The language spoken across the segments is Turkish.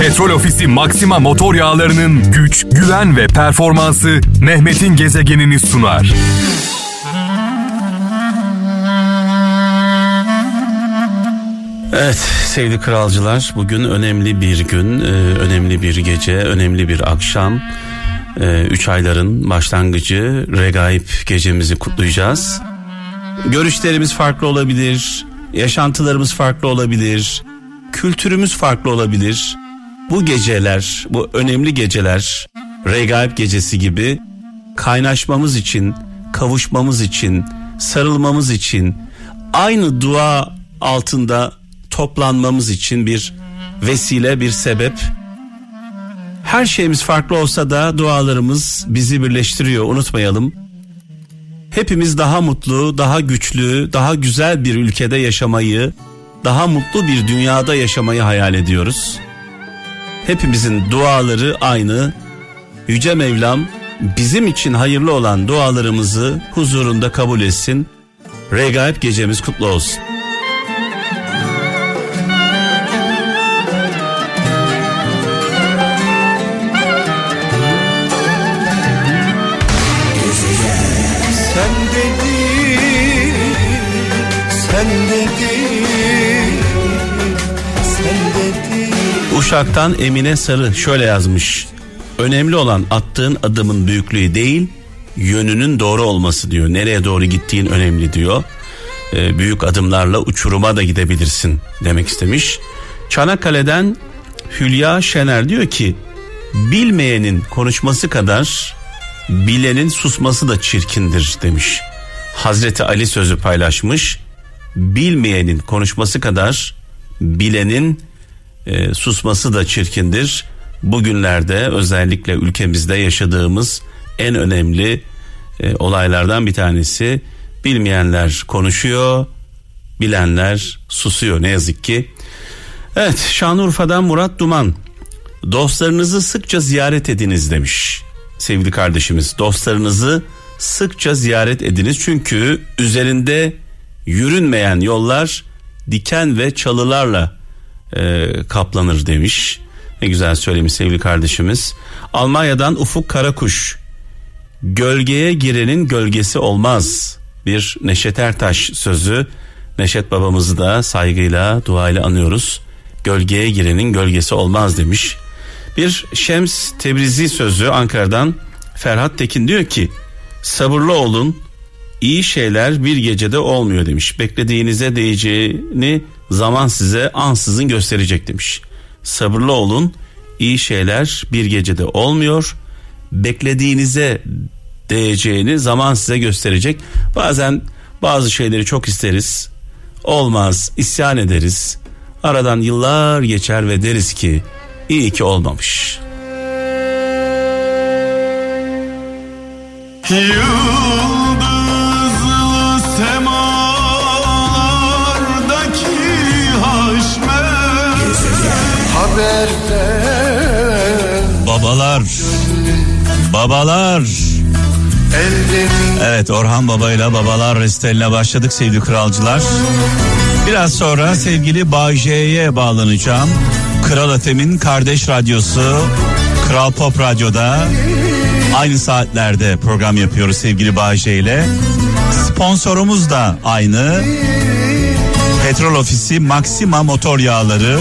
Petrol Ofisi Maxima motor yağlarının güç, güven ve performansı Mehmet'in gezegenini sunar. Evet sevgili kralcılar bugün önemli bir gün, e, önemli bir gece, önemli bir akşam. E, üç ayların başlangıcı Regaip gecemizi kutlayacağız. Görüşlerimiz farklı olabilir, yaşantılarımız farklı olabilir, kültürümüz farklı olabilir. Bu geceler, bu önemli geceler, Regaip gecesi gibi kaynaşmamız için, kavuşmamız için, sarılmamız için, aynı dua altında toplanmamız için bir vesile, bir sebep. Her şeyimiz farklı olsa da dualarımız bizi birleştiriyor, unutmayalım. Hepimiz daha mutlu, daha güçlü, daha güzel bir ülkede yaşamayı, daha mutlu bir dünyada yaşamayı hayal ediyoruz. Hepimizin duaları aynı. Yüce Mevlam bizim için hayırlı olan dualarımızı huzurunda kabul etsin. Regaip gecemiz kutlu olsun. Sen dedin, sen dedin, Uşak'tan Emine Sarı şöyle yazmış. Önemli olan attığın adımın büyüklüğü değil, yönünün doğru olması diyor. Nereye doğru gittiğin önemli diyor. Ee, büyük adımlarla uçuruma da gidebilirsin demek istemiş. Çanakkale'den Hülya Şener diyor ki bilmeyenin konuşması kadar bilenin susması da çirkindir demiş. Hazreti Ali sözü paylaşmış. Bilmeyenin konuşması kadar bilenin e, susması da çirkindir. Bugünlerde özellikle ülkemizde yaşadığımız en önemli e, olaylardan bir tanesi. Bilmeyenler konuşuyor, bilenler susuyor ne yazık ki. Evet Şanlıurfa'dan Murat Duman. Dostlarınızı sıkça ziyaret ediniz demiş sevgili kardeşimiz. Dostlarınızı sıkça ziyaret ediniz çünkü üzerinde yürünmeyen yollar diken ve çalılarla e, kaplanır demiş. Ne güzel söylemiş sevgili kardeşimiz. Almanya'dan Ufuk Karakuş. Gölgeye girenin gölgesi olmaz. Bir Neşet Ertaş sözü. Neşet babamızı da saygıyla, duayla anıyoruz. Gölgeye girenin gölgesi olmaz demiş. Bir Şems Tebrizi sözü Ankara'dan Ferhat Tekin diyor ki sabırlı olun iyi şeyler bir gecede olmuyor demiş. Beklediğinize değeceğini zaman size ansızın gösterecek demiş. Sabırlı olun iyi şeyler bir gecede olmuyor. Beklediğinize değeceğini zaman size gösterecek. Bazen bazı şeyleri çok isteriz. Olmaz, isyan ederiz. Aradan yıllar geçer ve deriz ki iyi ki olmamış. Yıldızlı Babalar. Babalar. Evet Orhan Baba ile Babalar Resteline başladık sevgili kralcılar. Biraz sonra sevgili Bağcay'e bağlanacağım. Kral Efem'in kardeş radyosu Kral Pop Radyo'da aynı saatlerde program yapıyoruz sevgili Bağcay ile. Sponsorumuz da aynı. Petrol Ofisi Maxima Motor Yağları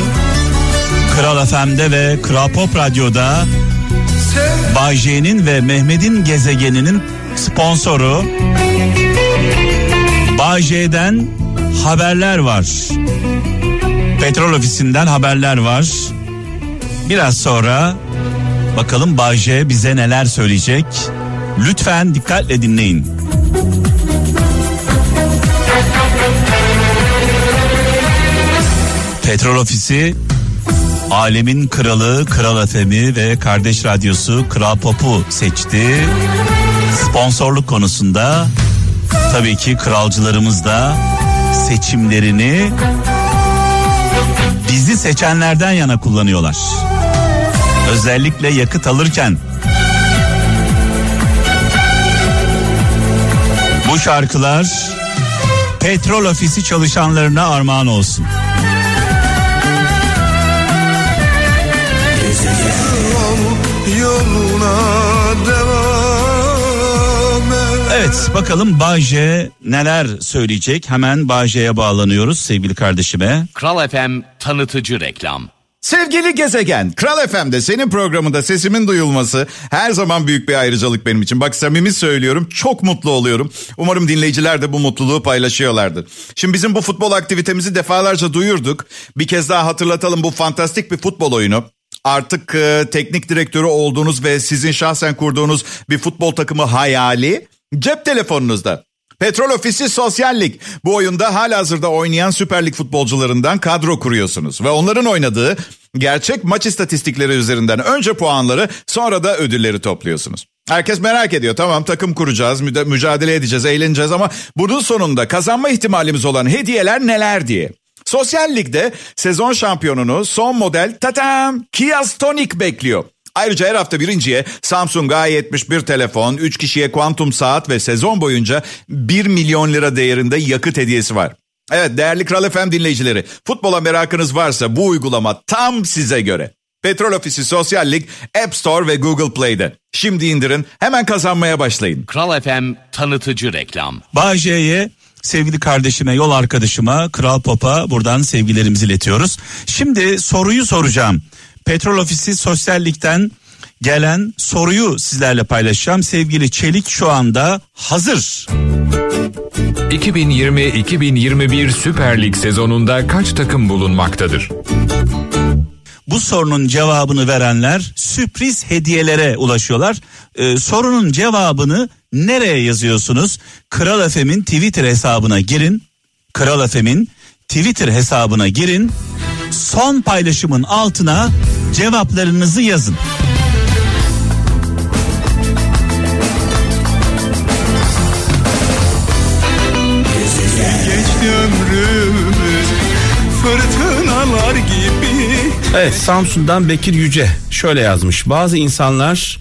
Kral FM'de ve Kral Pop Radyo'da Bay J'nin ve Mehmet'in gezegeninin sponsoru Bay J'den haberler var. Petrol ofisinden haberler var. Biraz sonra bakalım Bay J bize neler söyleyecek. Lütfen dikkatle dinleyin. Petrol ofisi Alemin kralı Kral Efemi ve kardeş radyosu Kral Pop'u seçti. Sponsorluk konusunda tabii ki kralcılarımız da seçimlerini bizi seçenlerden yana kullanıyorlar. Özellikle yakıt alırken bu şarkılar petrol ofisi çalışanlarına armağan olsun. yoluna devam et. Evet bakalım Baje neler söyleyecek hemen Baje'ye bağlanıyoruz sevgili kardeşime. Kral FM tanıtıcı reklam. Sevgili gezegen, Kral FM'de senin programında sesimin duyulması her zaman büyük bir ayrıcalık benim için. Bak samimi söylüyorum, çok mutlu oluyorum. Umarım dinleyiciler de bu mutluluğu paylaşıyorlardır. Şimdi bizim bu futbol aktivitemizi defalarca duyurduk. Bir kez daha hatırlatalım bu fantastik bir futbol oyunu. Artık e, teknik direktörü olduğunuz ve sizin şahsen kurduğunuz bir futbol takımı hayali cep telefonunuzda. Petrol Ofisi Sosyal Lig. Bu oyunda halihazırda oynayan Süper Lig futbolcularından kadro kuruyorsunuz. Ve onların oynadığı gerçek maç istatistikleri üzerinden önce puanları sonra da ödülleri topluyorsunuz. Herkes merak ediyor. Tamam takım kuracağız, mücadele edeceğiz, eğleneceğiz ama bunun sonunda kazanma ihtimalimiz olan hediyeler neler diye. Sosyal Lig'de sezon şampiyonunu son model tatam Kia Stonic bekliyor. Ayrıca her hafta birinciye Samsung A71 telefon, 3 kişiye kuantum saat ve sezon boyunca 1 milyon lira değerinde yakıt hediyesi var. Evet değerli Kral FM dinleyicileri, futbola merakınız varsa bu uygulama tam size göre. Petrol Ofisi Sosyal Lig App Store ve Google Play'de. Şimdi indirin, hemen kazanmaya başlayın. Kral FM tanıtıcı reklam. Bayce'ye sevgili kardeşime, yol arkadaşıma, Kral Pop'a buradan sevgilerimizi iletiyoruz. Şimdi soruyu soracağım. Petrol Ofisi Sosyal Lig'den gelen soruyu sizlerle paylaşacağım. Sevgili Çelik şu anda hazır. 2020-2021 Süper Lig sezonunda kaç takım bulunmaktadır? Bu sorunun cevabını verenler sürpriz hediyelere ulaşıyorlar. Ee, sorunun cevabını nereye yazıyorsunuz? Kral FM'in Twitter hesabına girin. Kral FM'in Twitter hesabına girin. Son paylaşımın altına cevaplarınızı yazın. Evet Samsun'dan Bekir Yüce şöyle yazmış. Bazı insanlar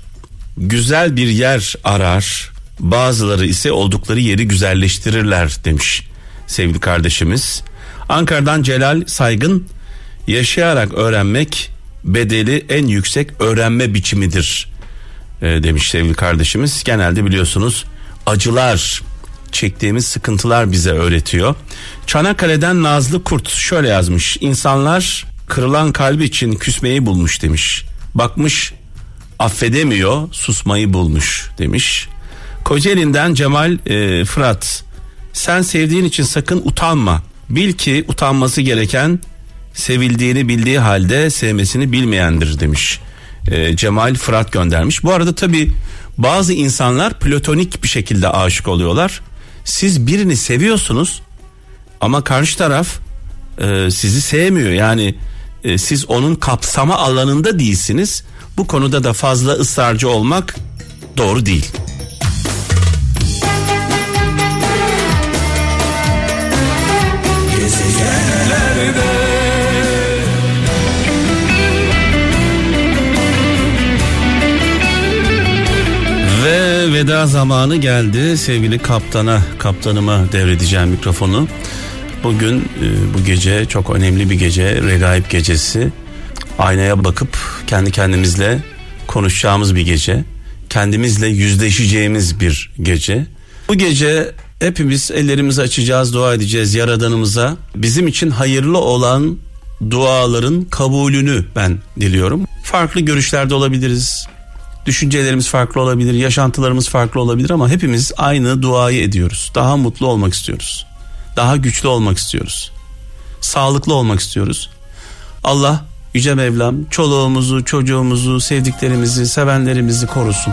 güzel bir yer arar. Bazıları ise oldukları yeri güzelleştirirler demiş sevgili kardeşimiz. Ankara'dan Celal Saygın yaşayarak öğrenmek bedeli en yüksek öğrenme biçimidir e, demiş sevgili kardeşimiz. Genelde biliyorsunuz acılar çektiğimiz sıkıntılar bize öğretiyor. Çanakkale'den Nazlı Kurt şöyle yazmış. İnsanlar kırılan kalbi için küsmeyi bulmuş demiş. Bakmış affedemiyor susmayı bulmuş demiş. Kocaeli'nden Cemal e, Fırat sen sevdiğin için sakın utanma. Bil ki utanması gereken sevildiğini bildiği halde sevmesini bilmeyendir demiş. E, Cemal Fırat göndermiş. Bu arada tabi bazı insanlar platonik bir şekilde aşık oluyorlar. Siz birini seviyorsunuz ama karşı taraf e, sizi sevmiyor. Yani e, siz onun kapsama alanında değilsiniz. Bu konuda da fazla ısrarcı olmak doğru değil. Zamanı geldi sevgili kaptana, kaptanıma devredeceğim mikrofonu. Bugün e, bu gece çok önemli bir gece, regaib gecesi. Aynaya bakıp kendi kendimizle konuşacağımız bir gece. Kendimizle yüzleşeceğimiz bir gece. Bu gece hepimiz ellerimizi açacağız, dua edeceğiz Yaradanımıza. Bizim için hayırlı olan duaların kabulünü ben diliyorum. Farklı görüşlerde olabiliriz. Düşüncelerimiz farklı olabilir, yaşantılarımız farklı olabilir ama hepimiz aynı duayı ediyoruz. Daha mutlu olmak istiyoruz. Daha güçlü olmak istiyoruz. Sağlıklı olmak istiyoruz. Allah Yüce Mevlam çoluğumuzu, çocuğumuzu, sevdiklerimizi, sevenlerimizi korusun.